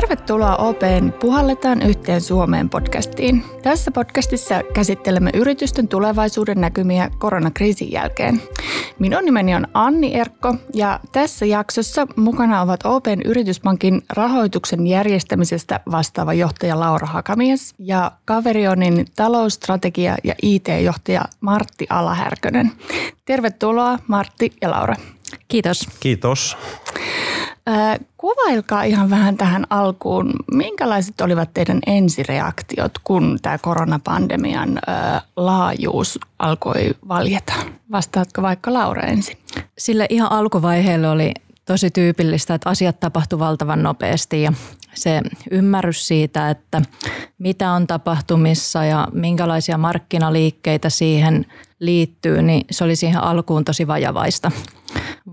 Tervetuloa OPn Puhalletaan yhteen Suomeen podcastiin. Tässä podcastissa käsittelemme yritysten tulevaisuuden näkymiä koronakriisin jälkeen. Minun nimeni on Anni Erkko ja tässä jaksossa mukana ovat OPn yrityspankin rahoituksen järjestämisestä vastaava johtaja Laura Hakamies ja Kaverionin talousstrategia- ja IT-johtaja Martti Alahärkönen. Tervetuloa Martti ja Laura. Kiitos. Kiitos. Kuvailkaa ihan vähän tähän alkuun, minkälaiset olivat teidän ensireaktiot, kun tämä koronapandemian laajuus alkoi valjeta? Vastaatko vaikka Laura ensin? Sille ihan alkuvaiheelle oli tosi tyypillistä, että asiat tapahtuivat valtavan nopeasti ja se ymmärrys siitä, että mitä on tapahtumissa ja minkälaisia markkinaliikkeitä siihen liittyy, niin se oli siihen alkuun tosi vajavaista.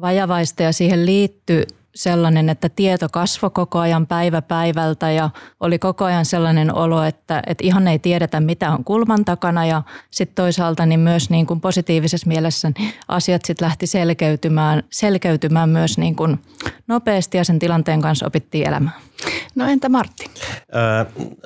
Vajavaista ja siihen liittyy sellainen, että tieto kasvoi koko ajan päivä päivältä ja oli koko ajan sellainen olo, että, että ihan ei tiedetä mitä on kulman takana ja sitten toisaalta niin myös niin kuin positiivisessa mielessä niin asiat sitten lähti selkeytymään, selkeytymään myös niin kuin nopeasti ja sen tilanteen kanssa opittiin elämään. No entä Martti?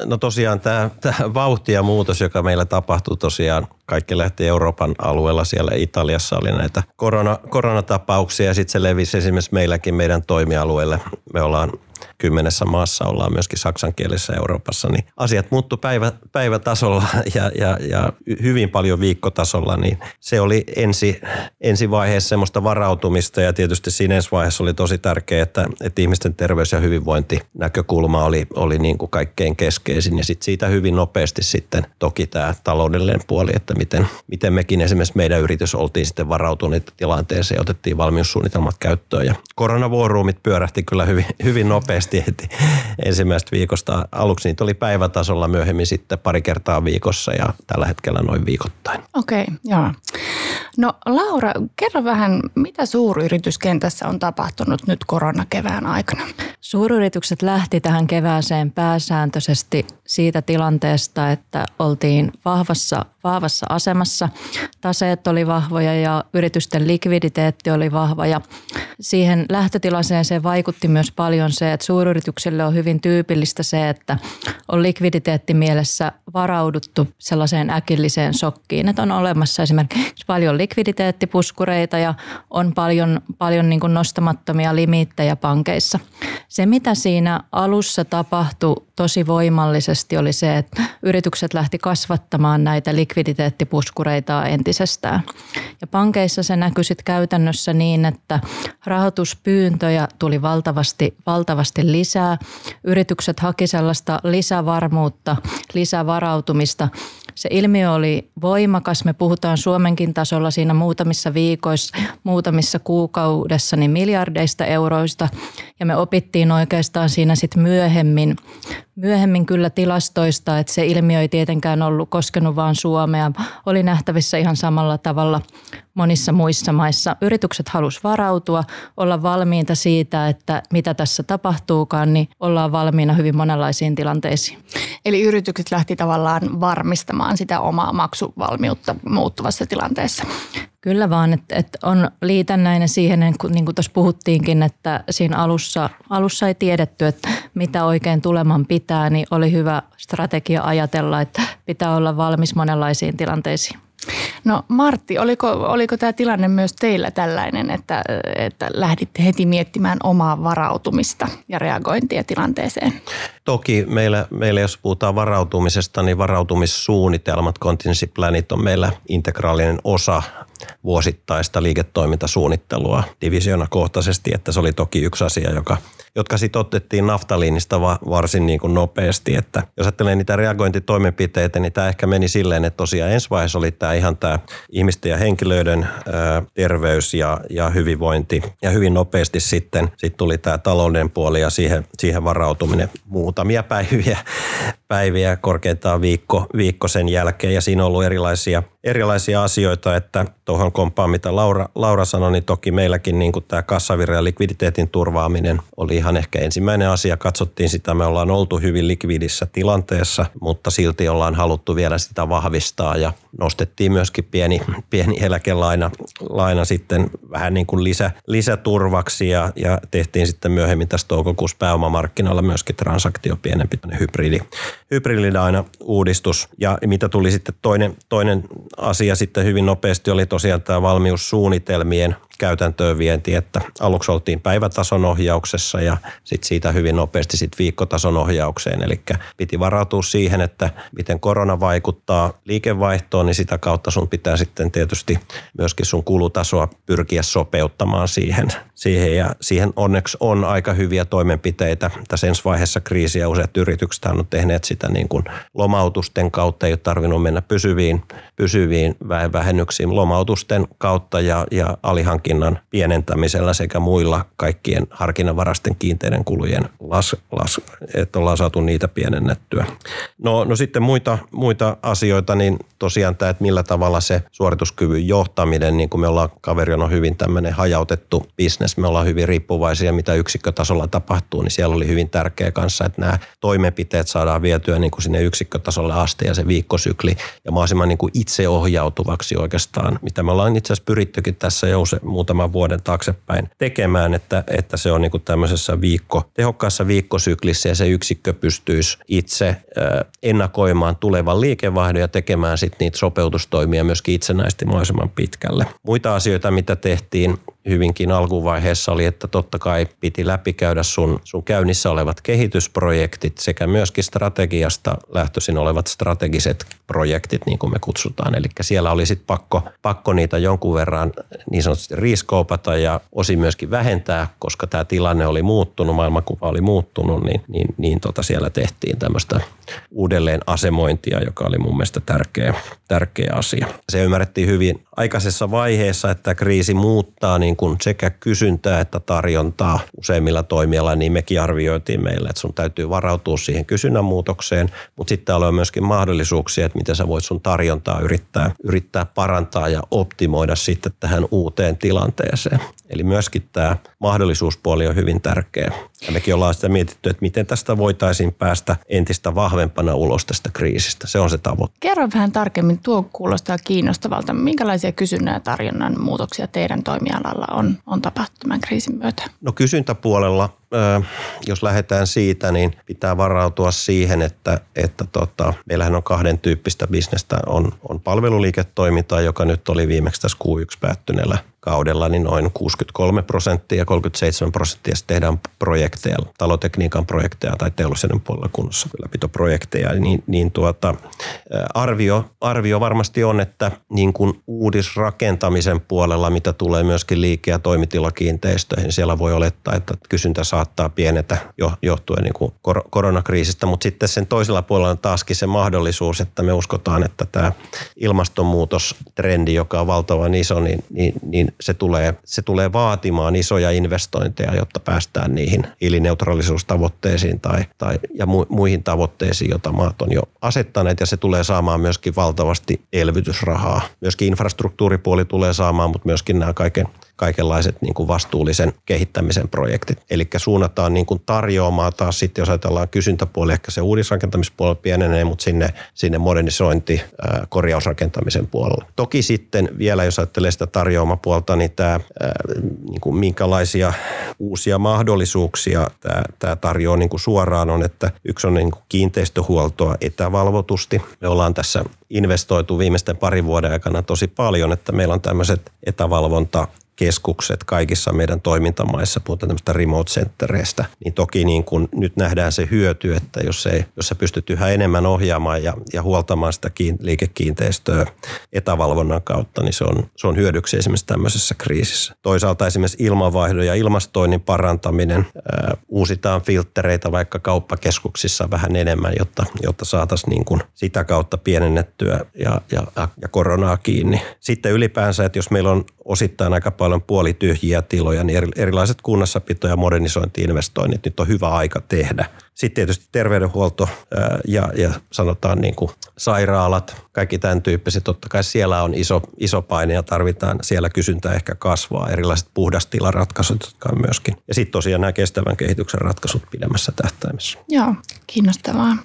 no tosiaan tämä, tämä vauhti ja muutos, joka meillä tapahtui tosiaan, kaikki lähti Euroopan alueella, siellä Italiassa oli näitä korona, koronatapauksia ja sitten se levisi esimerkiksi meilläkin meidän toimialueelle. Me ollaan kymmenessä maassa ollaan myöskin saksankielisessä Euroopassa, niin asiat muuttu päivä, päivätasolla ja, ja, ja hyvin paljon viikkotasolla, niin se oli ensi, ensi vaiheessa semmoista varautumista ja tietysti siinä ensi vaiheessa oli tosi tärkeää, että, että ihmisten terveys- ja hyvinvointi näkökulma oli, oli niin kuin kaikkein keskeisin ja sitten siitä hyvin nopeasti sitten toki tämä taloudellinen puoli, että miten, miten mekin esimerkiksi meidän yritys oltiin sitten varautuneet tilanteeseen otettiin valmiussuunnitelmat käyttöön ja koronavuoruumit pyörähti kyllä hyvin, hyvin nopeasti nopeasti heti ensimmäistä viikosta. Aluksi niitä oli päivätasolla, myöhemmin sitten pari kertaa viikossa ja tällä hetkellä noin viikoittain. Okei, okay, joo. No Laura, kerro vähän, mitä suuryrityskentässä on tapahtunut nyt koronakevään aikana? Suuryritykset lähti tähän kevääseen pääsääntöisesti siitä tilanteesta, että oltiin vahvassa, vahvassa asemassa. Taseet oli vahvoja ja yritysten likviditeetti oli vahva ja siihen lähtötilanteeseen vaikutti myös paljon se, että suuryrityksille on hyvin tyypillistä se, että on likviditeetti mielessä varauduttu sellaiseen äkilliseen shokkiin, että on olemassa esimerkiksi paljon likviditeettipuskureita ja on paljon, paljon niin kuin nostamattomia limiittejä pankeissa. Se, mitä siinä alussa tapahtui tosi voimallisesti, oli se, että yritykset lähti kasvattamaan näitä likviditeettipuskureita entisestään. Ja pankeissa se näkyi käytännössä niin, että rahoituspyyntöjä tuli valtavasti, valtavasti lisää. Yritykset haki sellaista lisävarmuutta, lisävarautumista se ilmiö oli voimakas. Me puhutaan Suomenkin tasolla siinä muutamissa viikoissa, muutamissa kuukaudessa niin miljardeista euroista. Ja me opittiin oikeastaan siinä sitten myöhemmin, myöhemmin kyllä tilastoista, että se ilmiö ei tietenkään ollut koskenut vain Suomea. Oli nähtävissä ihan samalla tavalla monissa muissa maissa. Yritykset halusivat varautua, olla valmiita siitä, että mitä tässä tapahtuukaan, niin ollaan valmiina hyvin monenlaisiin tilanteisiin. Eli yritykset lähti tavallaan varmistamaan sitä omaa maksuvalmiutta muuttuvassa tilanteessa. Kyllä vaan, että, että on liitännäinen siihen, niin kuin, niin kuin tuossa puhuttiinkin, että siinä alussa, alussa ei tiedetty, että mitä oikein tuleman pitää, niin oli hyvä strategia ajatella, että pitää olla valmis monenlaisiin tilanteisiin. No Martti, oliko, oliko tämä tilanne myös teillä tällainen, että, että lähditte heti miettimään omaa varautumista ja reagointia tilanteeseen? Toki meillä, meillä jos puhutaan varautumisesta, niin varautumissuunnitelmat, contingency planit on meillä integraalinen osa vuosittaista liiketoimintasuunnittelua divisionakohtaisesti, että se oli toki yksi asia, joka, jotka sitten otettiin naftaliinista varsin niin kuin nopeasti, että jos ajattelee niitä reagointitoimenpiteitä, niin tämä ehkä meni silleen, että tosiaan ensi vaiheessa oli tämä ihan tämä ihmisten ja henkilöiden ää, terveys ja, ja hyvinvointi ja hyvin nopeasti sitten sit tuli tämä talouden puoli ja siihen, siihen varautuminen muut muutamia päiviä, päiviä korkeintaan viikko, viikko sen jälkeen ja siinä on ollut erilaisia, erilaisia asioita, että tuohon kompaan mitä Laura, Laura sanoi, niin toki meilläkin niin tämä kassavire ja likviditeetin turvaaminen oli ihan ehkä ensimmäinen asia. Katsottiin sitä, me ollaan oltu hyvin likvidissä tilanteessa, mutta silti ollaan haluttu vielä sitä vahvistaa ja nostettiin myöskin pieni, pieni eläkelaina laina sitten vähän niin kuin lisä, lisäturvaksi ja, ja tehtiin sitten myöhemmin tässä toukokuussa pääomamarkkinoilla myöskin transaktio pienempi hybridi, hybridilaina uudistus. Ja mitä tuli sitten toinen, toinen asia sitten hyvin nopeasti oli tosiaan tämä valmiussuunnitelmien käytäntöön vienti, että aluksi oltiin päivätason ohjauksessa ja sitten siitä hyvin nopeasti sit viikkotason ohjaukseen. Eli piti varautua siihen, että miten korona vaikuttaa liikevaihtoon, niin sitä kautta sun pitää sitten tietysti myöskin sun kulutasoa pyrkiä sopeuttamaan siihen. siihen ja siihen onneksi on aika hyviä toimenpiteitä. Tässä ensi vaiheessa kriisiä useat yritykset on tehneet sitä niin kuin lomautusten kautta, ei ole tarvinnut mennä pysyviin, pysyviin vähennyksiin lomautusten kautta ja, ja alihankintojen hankinnan pienentämisellä sekä muilla kaikkien harkinnanvarasten kiinteiden kulujen las, las, että ollaan saatu niitä pienennettyä. No, no sitten muita, muita asioita, niin tosiaan tämä, että millä tavalla se suorituskyvyn johtaminen, niin kuin me ollaan, kaveri on hyvin tämmöinen hajautettu bisnes, me ollaan hyvin riippuvaisia, mitä yksikkötasolla tapahtuu, niin siellä oli hyvin tärkeä kanssa, että nämä toimenpiteet saadaan vietyä niin kuin sinne yksikkötasolle asti ja se viikkosykli ja mahdollisimman niin kuin itseohjautuvaksi oikeastaan, mitä me ollaan itse asiassa pyrittykin tässä jo muutaman vuoden taaksepäin tekemään, että, että se on niin kuin tämmöisessä viikko, tehokkaassa viikkosyklissä ja se yksikkö pystyisi itse ennakoimaan tulevan liikevaihdon ja tekemään sitten niitä sopeutustoimia myöskin itsenäisesti mahdollisimman pitkälle. Muita asioita, mitä tehtiin hyvinkin alkuvaiheessa oli, että totta kai piti läpikäydä sun, sun käynnissä olevat kehitysprojektit sekä myöskin strategiasta lähtöisin olevat strategiset projektit, niin kuin me kutsutaan. Eli siellä oli sitten pakko, pakko niitä jonkun verran niin sanotusti riiskoopata ja osin myöskin vähentää, koska tämä tilanne oli muuttunut, maailmankuva oli muuttunut, niin, niin, niin tota siellä tehtiin tämmöistä uudelleen asemointia, joka oli mun mielestä tärkeä, tärkeä asia. Se ymmärrettiin hyvin aikaisessa vaiheessa, että kriisi muuttaa niin kuin sekä kysyntää että tarjontaa useimmilla toimialoilla, niin mekin arvioitiin meille, että sun täytyy varautua siihen kysynnän muutokseen, mutta sitten on myöskin mahdollisuuksia, että miten sä voit sun tarjontaa yrittää, yrittää parantaa ja optimoida sitten tähän uuteen tilanteeseen. Eli myöskin tämä mahdollisuuspuoli on hyvin tärkeä. Ja mekin ollaan sitä mietitty, että miten tästä voitaisiin päästä entistä vahvempana ulos tästä kriisistä. Se on se tavoite. Kerro vähän tarkemmin, tuo kuulostaa kiinnostavalta. Minkälaisia kysynnän ja tarjonnan muutoksia teidän toimialalla on, on tapahtunut tämän kriisin myötä? No kysyntäpuolella jos lähdetään siitä, niin pitää varautua siihen, että, että tota, meillähän on kahden tyyppistä bisnestä. On, on palveluliiketoimintaa, joka nyt oli viimeksi tässä Q1 päättyneellä kaudella niin noin 63 prosenttia ja 37 prosenttia tehdään projekteja, talotekniikan projekteja tai teollisuuden puolella kunnossa ylläpitoprojekteja, niin, niin tuota, arvio, arvio varmasti on, että niin kuin uudisrakentamisen puolella, mitä tulee myöskin liike- ja toimitilakiinteistöihin, siellä voi olettaa, että kysyntä saattaa pienetä johtuen niin kuin koronakriisistä, mutta sitten sen toisella puolella on taaskin se mahdollisuus, että me uskotaan, että tämä ilmastonmuutostrendi, joka on valtavan iso, niin, niin, niin se tulee, se tulee vaatimaan isoja investointeja, jotta päästään niihin hiilineutraalisuustavoitteisiin tai, tai, ja mu, muihin tavoitteisiin, joita maat on jo asettaneet ja se tulee saamaan myöskin valtavasti elvytysrahaa. Myöskin infrastruktuuripuoli tulee saamaan, mutta myöskin nämä kaiken kaikenlaiset niin kuin vastuullisen kehittämisen projektit. Eli suunnataan niin kuin tarjoamaan taas sitten, jos ajatellaan kysyntäpuoli, ehkä se uudisrakentamispuoli pienenee, mutta sinne, sinne modernisointi, korjausrakentamisen puolella. Toki sitten vielä, jos ajattelee sitä tarjoamapuolta, niin tämä, niin kuin minkälaisia uusia mahdollisuuksia tämä, tämä tarjoaa niin kuin suoraan on, että yksi on niin kuin kiinteistöhuoltoa etävalvotusti. Me ollaan tässä investoitu viimeisten parin vuoden aikana tosi paljon, että meillä on tämmöiset etävalvonta keskukset kaikissa meidän toimintamaissa, puhutaan tämmöistä remote centereistä, niin toki niin kun nyt nähdään se hyöty, että jos, ei, jos sä pystyt yhä enemmän ohjaamaan ja, ja huoltamaan sitä kiin, liikekiinteistöä etävalvonnan kautta, niin se on, se on hyödyksi esimerkiksi tämmöisessä kriisissä. Toisaalta esimerkiksi ilmanvaihdon ja ilmastoinnin parantaminen, ää, uusitaan filttereitä vaikka kauppakeskuksissa vähän enemmän, jotta, jotta saataisiin niin kun sitä kautta pienennettyä ja, ja, ja koronaa kiinni. Sitten ylipäänsä, että jos meillä on osittain aika paljon puolityhjiä tiloja, niin erilaiset kunnassapito- ja modernisointiinvestoinnit nyt on hyvä aika tehdä. Sitten tietysti terveydenhuolto ja, ja sanotaan niin kuin sairaalat, kaikki tämän tyyppiset. Totta kai siellä on iso, iso paine ja tarvitaan siellä kysyntää ehkä kasvaa. Erilaiset puhdastilaratkaisut, jotka on myöskin. Ja sitten tosiaan nämä kestävän kehityksen ratkaisut pidemmässä tähtäimessä. Joo, kiinnostavaa.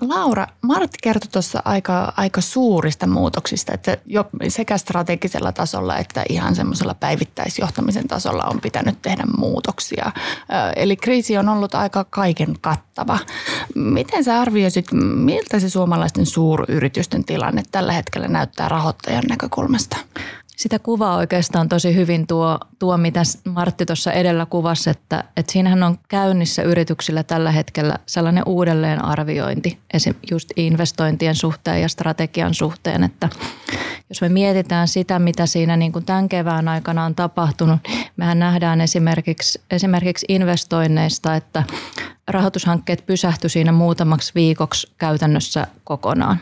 Laura, Martti kertoi tuossa aika, aika suurista muutoksista, että jo sekä strategisella tasolla että ihan semmoisella päivittäisjohtamisen tasolla on pitänyt tehdä muutoksia. Eli kriisi on ollut aika kaiken kattava. Miten sä arvioisit, miltä se suomalaisten suuryritysten tilanne tällä hetkellä näyttää rahoittajan näkökulmasta? Sitä kuvaa oikeastaan tosi hyvin tuo, tuo mitä Martti tuossa edellä kuvasi, että, että siinähän on käynnissä yrityksillä tällä hetkellä sellainen uudelleenarviointi, esim. just investointien suhteen ja strategian suhteen, että jos me mietitään sitä, mitä siinä niin kuin tämän kevään aikana on tapahtunut, mehän nähdään esimerkiksi, esimerkiksi investoinneista, että rahoitushankkeet pysähtyi siinä muutamaksi viikoksi käytännössä kokonaan.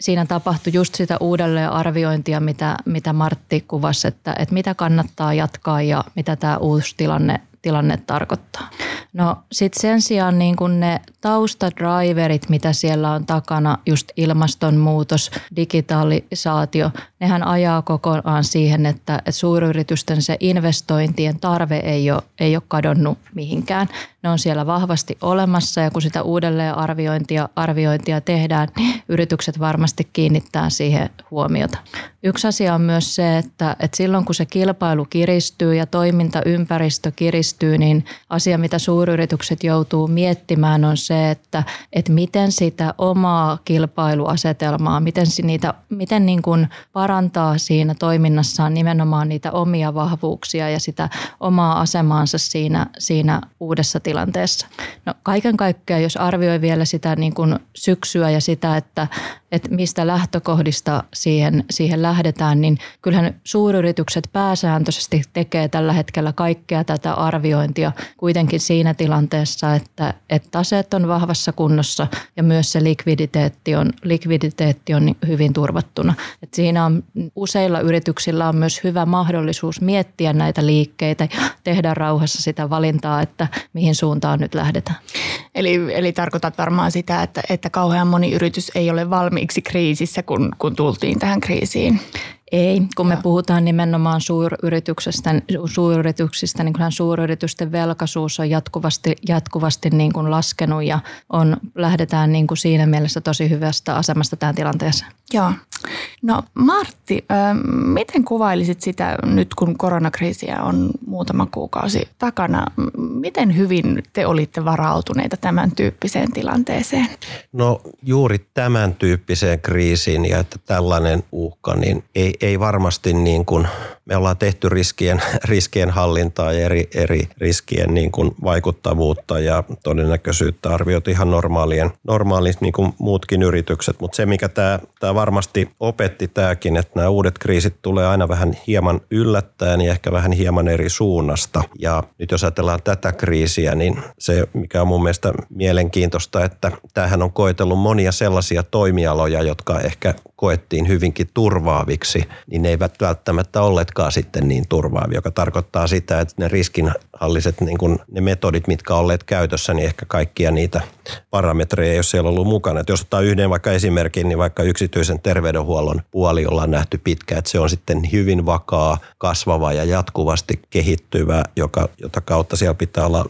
Siinä tapahtui just sitä uudelleenarviointia, mitä, mitä Martti kuvasi, että, että mitä kannattaa jatkaa ja mitä tämä uusi tilanne, tilanne tarkoittaa. No sitten sen sijaan niin kun ne taustadriverit, mitä siellä on takana, just ilmastonmuutos, digitalisaatio, nehän ajaa kokonaan siihen, että, että suuryritysten se investointien tarve ei ole, ei ole kadonnut mihinkään. Ne on siellä vahvasti olemassa ja kun sitä uudelleenarviointia arviointia tehdään, niin yritykset varmasti kiinnittää siihen huomiota. Yksi asia on myös se, että, että silloin kun se kilpailu kiristyy ja toimintaympäristö kiristyy, niin asia mitä suuryritykset joutuu miettimään on se, että, että miten sitä omaa kilpailuasetelmaa, miten, niitä, miten niin kuin parantaa siinä toiminnassaan nimenomaan niitä omia vahvuuksia ja sitä omaa asemaansa siinä, siinä uudessa tilanteessa. No kaiken kaikkiaan, jos arvioi vielä sitä niin kuin syksyä ja sitä, että että mistä lähtökohdista siihen, siihen lähdetään, niin kyllähän suuryritykset pääsääntöisesti tekee tällä hetkellä kaikkea tätä arviointia kuitenkin siinä tilanteessa, että, että taseet on vahvassa kunnossa ja myös se likviditeetti on, likviditeetti on hyvin turvattuna. Et siinä on useilla yrityksillä on myös hyvä mahdollisuus miettiä näitä liikkeitä ja tehdä rauhassa sitä valintaa, että mihin suuntaan nyt lähdetään. Eli, eli tarkoitat varmaan sitä, että, että kauhean moni yritys ei ole valmiiksi kriisissä, kun, kun tultiin tähän kriisiin. Ei, kun me puhutaan nimenomaan suuryrityksistä, suuryrityksistä niin kyllähän suuryritysten velkaisuus on jatkuvasti, jatkuvasti niin kuin laskenut ja on, lähdetään niin kuin siinä mielessä tosi hyvästä asemasta tähän tilanteeseen. Joo. No Martti, miten kuvailisit sitä nyt kun koronakriisiä on muutama kuukausi takana? Miten hyvin te olitte varautuneita tämän tyyppiseen tilanteeseen? No juuri tämän tyyppiseen kriisiin ja että tällainen uhka, niin ei, ei varmasti niin kuin, me ollaan tehty riskien, riskien hallintaa ja eri, eri riskien niin kuin vaikuttavuutta ja todennäköisyyttä arvioitu ihan normaalien, normaalit niin kuin muutkin yritykset, mutta se mikä tämä, tämä varmasti opetti tämäkin, että nämä uudet kriisit tulee aina vähän hieman yllättäen ja ehkä vähän hieman eri suunnasta. Ja nyt jos ajatellaan tätä kriisiä, niin se mikä on mun mielestä mielenkiintoista, että tämähän on koetellut monia sellaisia toimialoja, jotka ehkä koettiin hyvinkin turvaaviksi, niin ne eivät välttämättä olleetkaan sitten niin turvaavia, joka tarkoittaa sitä, että ne riskinhalliset niin kuin ne metodit, mitkä on olleet käytössä, niin ehkä kaikkia niitä parametreja ei ole siellä ollut mukana. Et jos ottaa yhden vaikka esimerkin, niin vaikka yksityisen terveydenhuollon puoli ollaan nähty pitkään, että se on sitten hyvin vakaa, kasvava ja jatkuvasti kehittyvä, joka, jota kautta siellä pitää olla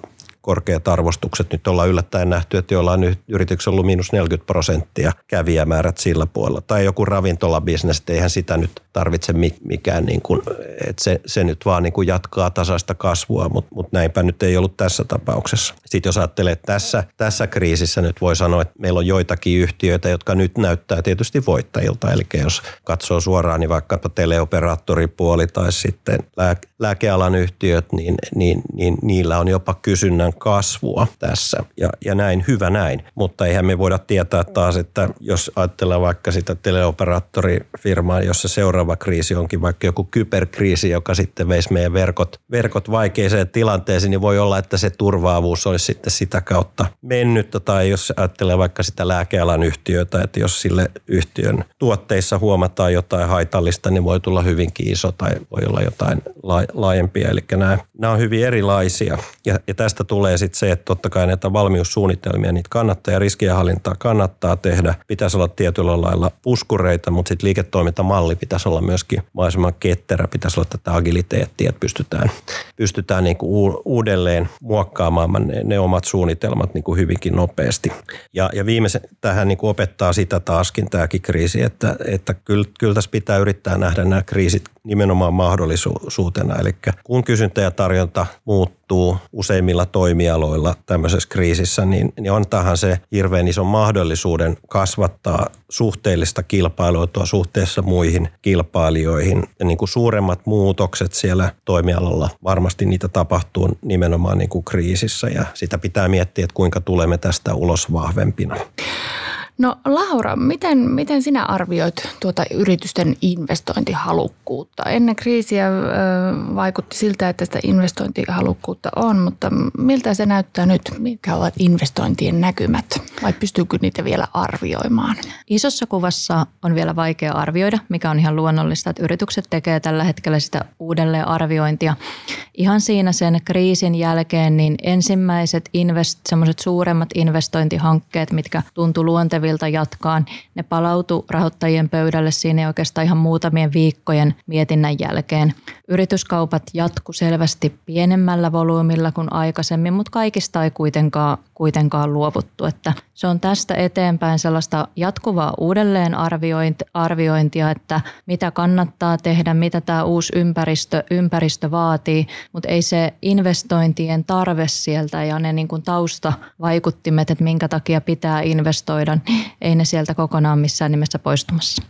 korkeat arvostukset. Nyt ollaan yllättäen nähty, että jollain yrityksellä ollut miinus 40 prosenttia kävijämäärät sillä puolella. Tai joku ravintolabisnes, eihän sitä nyt tarvitse mikään, niin kuin, että se, se nyt vaan niin kuin jatkaa tasaista kasvua, mutta, mutta näinpä nyt ei ollut tässä tapauksessa. Sitten jos ajattelee, että tässä, tässä kriisissä nyt voi sanoa, että meillä on joitakin yhtiöitä, jotka nyt näyttää tietysti voittajilta. Eli jos katsoo suoraan, niin vaikkapa teleoperaattoripuoli tai sitten lääke, lääkealan yhtiöt, niin, niin, niin niillä on jopa kysynnän kasvua tässä ja, ja näin, hyvä näin. Mutta eihän me voida tietää taas, että jos ajatellaan vaikka sitä teleoperaattorifirmaa, jossa seuraava kriisi onkin vaikka joku kyberkriisi, joka sitten veisi meidän verkot, verkot vaikeiseen tilanteeseen, niin voi olla, että se turvaavuus olisi sitten sitä kautta mennyt. Tai jos ajattelee vaikka sitä lääkealan yhtiötä, että jos sille yhtiön tuotteissa huomataan jotain haitallista, niin voi tulla hyvinkin iso tai voi olla jotain laajempia. Eli nämä, nämä on hyvin erilaisia. Ja, ja tästä tulee sitten se, että totta kai näitä valmiussuunnitelmia, niitä kannattaa ja riskienhallintaa kannattaa tehdä. Pitäisi olla tietyllä lailla puskureita, mutta sitten liiketoimintamalli pitäisi olla myöskin mahdollisimman ketterä. Pitäisi olla tätä agiliteettia, että pystytään, pystytään niin uudelleen muokkaamaan ne, ne omat suunnitelmat niin kuin hyvinkin nopeasti. Ja, ja viimeisen tähän niin opettaa sitä taaskin tämäkin kriisi, että, että kyllä, kyllä tässä pitää yrittää nähdä nämä kriisit nimenomaan mahdollisuutena. Eli kun kysyntä ja tarjonta muuttuu useimmilla toimialoilla tämmöisessä kriisissä, niin, niin on tähän se hirveän ison mahdollisuuden kasvattaa suhteellista kilpailuetua suhteessa muihin kilpailijoihin. Ja niin kuin suuremmat muutokset siellä toimialalla, varmasti niitä tapahtuu nimenomaan niin kuin kriisissä ja sitä pitää miettiä, että kuinka tulemme tästä ulos vahvempina. No Laura, miten, miten sinä arvioit tuota yritysten investointihalukkuutta? Ennen kriisiä vaikutti siltä, että sitä investointihalukkuutta on, mutta miltä se näyttää nyt? Mitkä ovat investointien näkymät vai pystyykö niitä vielä arvioimaan? Isossa kuvassa on vielä vaikea arvioida, mikä on ihan luonnollista, että yritykset tekee tällä hetkellä sitä uudelleen arviointia. Ihan siinä sen kriisin jälkeen niin ensimmäiset invest, suuremmat investointihankkeet, mitkä tuntuu luonteville saatavilta jatkaan. Ne palautu rahoittajien pöydälle siinä oikeastaan ihan muutamien viikkojen mietinnän jälkeen. Yrityskaupat jatku selvästi pienemmällä volyymilla kuin aikaisemmin, mutta kaikista ei kuitenkaan, kuitenkaan luovuttu. Että se on tästä eteenpäin sellaista jatkuvaa uudelleenarviointia, että mitä kannattaa tehdä, mitä tämä uusi ympäristö, ympäristö vaatii, mutta ei se investointien tarve sieltä ja ne niin kuin taustavaikuttimet, että minkä takia pitää investoida, niin ei ne sieltä kokonaan missään nimessä poistumassa.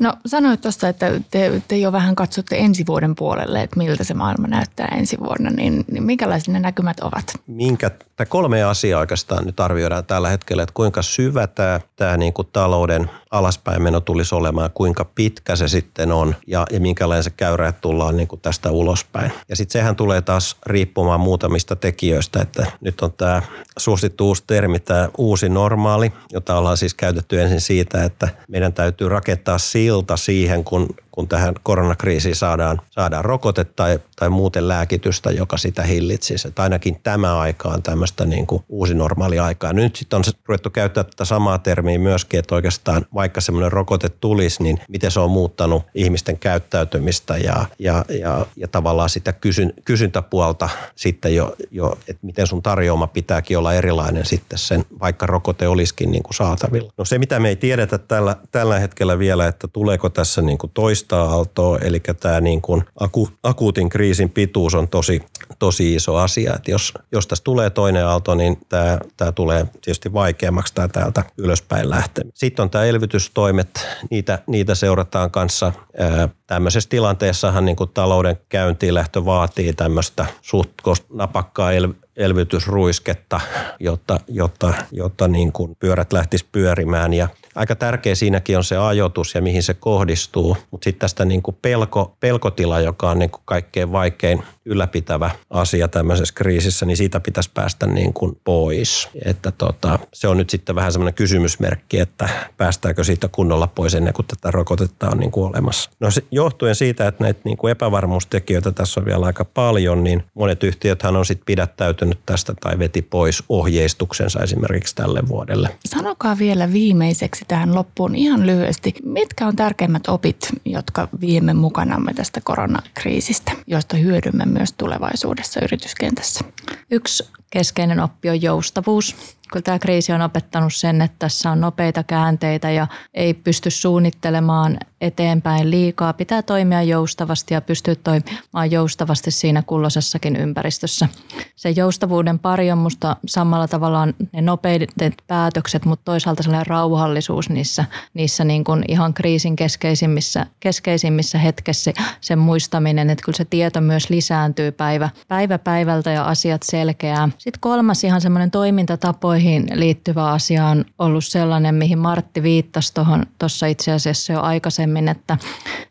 No sanoit tuossa, että te, te jo vähän katsotte ensi vuoden puolelle, että miltä se maailma näyttää ensi vuonna, niin, niin minkälaiset ne näkymät ovat? Minkä, tai kolme asiaa oikeastaan nyt arvioidaan tällä hetkellä, että kuinka syvä tämä, tämä niin kuin talouden alaspäin meno tulisi olemaan, kuinka pitkä se sitten on ja, ja minkälainen se käyrä tullaan niin kuin tästä ulospäin. Ja sitten sehän tulee taas riippumaan muutamista tekijöistä, että nyt on tämä suosittu uusi termi, tämä uusi normaali, jota ollaan siis käytetty ensin siitä, että meidän täytyy rakentaa silta siihen, kun kun tähän koronakriisiin saadaan, saadaan rokote tai, tai muuten lääkitystä, joka sitä hillitsisi. Että ainakin tämä aika on tämmöistä niin kuin uusi normaali aikaa. Nyt sitten on ruvettu käyttää tätä samaa termiä myöskin, että oikeastaan vaikka semmoinen rokote tulisi, niin miten se on muuttanut ihmisten käyttäytymistä ja, ja, ja, ja tavallaan sitä kysyn, kysyntäpuolta sitten jo, jo, että miten sun tarjoama pitääkin olla erilainen sitten sen, vaikka rokote olisikin niin kuin saatavilla. No se, mitä me ei tiedetä tällä, tällä hetkellä vielä, että tuleeko tässä niin kuin toista toista aaltoa, eli tämä niin kuin aku, akuutin kriisin pituus on tosi, tosi iso asia. Että jos, jos tässä tulee toinen aalto, niin tämä, tämä tulee tietysti vaikeammaksi tämä täältä ylöspäin lähteä. Sitten on tämä elvytystoimet, niitä, niitä seurataan kanssa. Ää, tämmöisessä tilanteessahan niin kuin talouden käyntiin lähtö vaatii tämmöistä suht napakkaa el, elvytysruisketta, jotta, jotta, jotta niin kuin pyörät lähtis pyörimään. Ja aika tärkeä siinäkin on se ajoitus ja mihin se kohdistuu. Mutta sitten tästä niin kuin pelko, pelkotila, joka on niin kuin kaikkein vaikein ylläpitävä asia tämmöisessä kriisissä, niin siitä pitäisi päästä niin kuin pois. Että tota, se on nyt sitten vähän semmoinen kysymysmerkki, että päästäänkö siitä kunnolla pois ennen kuin tätä rokotetta on niin kuin olemassa. No johtuen siitä, että näitä niin kuin epävarmuustekijöitä tässä on vielä aika paljon, niin monet yhtiöthän on sitten pidättäytynyt tästä tai veti pois ohjeistuksensa esimerkiksi tälle vuodelle. Sanokaa vielä viimeiseksi tähän loppuun ihan lyhyesti, mitkä on tärkeimmät opit, jotka viemme mukanamme tästä koronakriisistä, joista hyödymme myös tulevaisuudessa yrityskentässä? Yksi keskeinen oppi on joustavuus. Kyllä tämä kriisi on opettanut sen, että tässä on nopeita käänteitä ja ei pysty suunnittelemaan eteenpäin liikaa. Pitää toimia joustavasti ja pystyä toimimaan joustavasti siinä kulloisessakin ympäristössä. Se joustavuuden pari on musta samalla tavalla ne nopeudet päätökset, mutta toisaalta sellainen rauhallisuus niissä, niissä niin kuin ihan kriisin keskeisimmissä, keskeisimmissä hetkessä sen muistaminen, että kyllä se tieto myös lisääntyy päivä, päivä päivältä ja asiat selkeää. Sitten kolmas ihan semmoinen toimintatapoihin liittyvä asia on ollut sellainen, mihin Martti viittasi tuossa itse asiassa jo aikaisemmin, että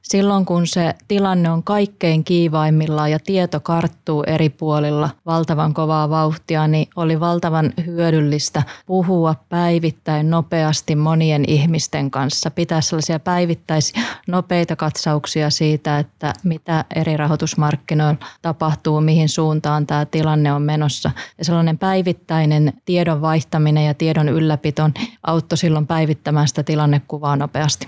silloin kun se tilanne on kaikkein kiivaimmillaan ja tieto karttuu eri puolilla valtavan kovaa vauhtia, niin oli valtavan hyödyllistä puhua päivittäin nopeasti monien ihmisten kanssa. Pitää sellaisia päivittäisiä nopeita katsauksia siitä, että mitä eri rahoitusmarkkinoilla tapahtuu, mihin suuntaan tämä tilanne on menossa. Ja sellainen päivittäinen tiedon vaihtaminen ja tiedon ylläpito auttoi silloin päivittämään sitä tilannekuvaa nopeasti.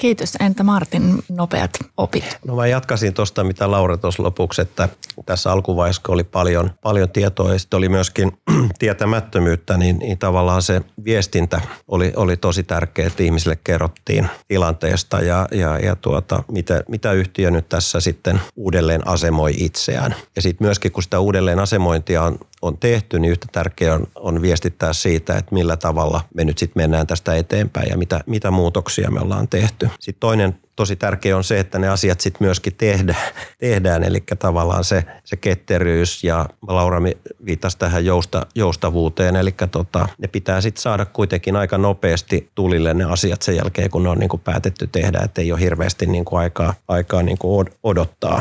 Kiitos. Entä Martin, nopeat opit? No mä jatkasin tuosta, mitä Laura tuossa lopuksi, että tässä alkuvaiheessa oli paljon, paljon tietoa ja sitten oli myöskin tietämättömyyttä, niin, niin tavallaan se viestintä oli, oli tosi tärkeä, että ihmisille kerrottiin tilanteesta ja, ja, ja tuota, mitä, mitä yhtiö nyt tässä sitten uudelleen asemoi itseään. Ja sitten myöskin, kun sitä uudelleen asemointia on on tehty, niin yhtä tärkeää on, on viestittää siitä, että millä tavalla me nyt sitten mennään tästä eteenpäin ja mitä, mitä muutoksia me ollaan tehty. Sitten toinen tosi tärkeä on se, että ne asiat sitten myöskin tehdä, tehdään, eli tavallaan se, se ketteryys ja Laura viittasi tähän jousta, joustavuuteen, eli tota, ne pitää sitten saada kuitenkin aika nopeasti tulille ne asiat sen jälkeen, kun ne on niin kuin päätetty tehdä, että ei ole hirveästi niin kuin aikaa, aikaa niin kuin odottaa.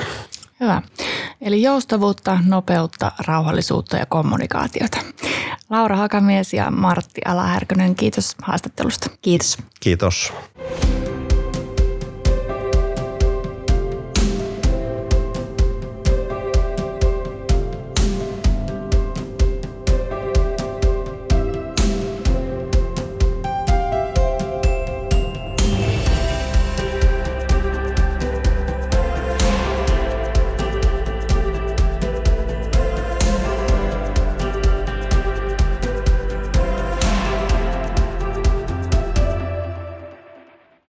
Hyvä. Eli joustavuutta, nopeutta, rauhallisuutta ja kommunikaatiota. Laura Hakamies ja Martti Alahärkönen, kiitos haastattelusta. Kiitos. Kiitos.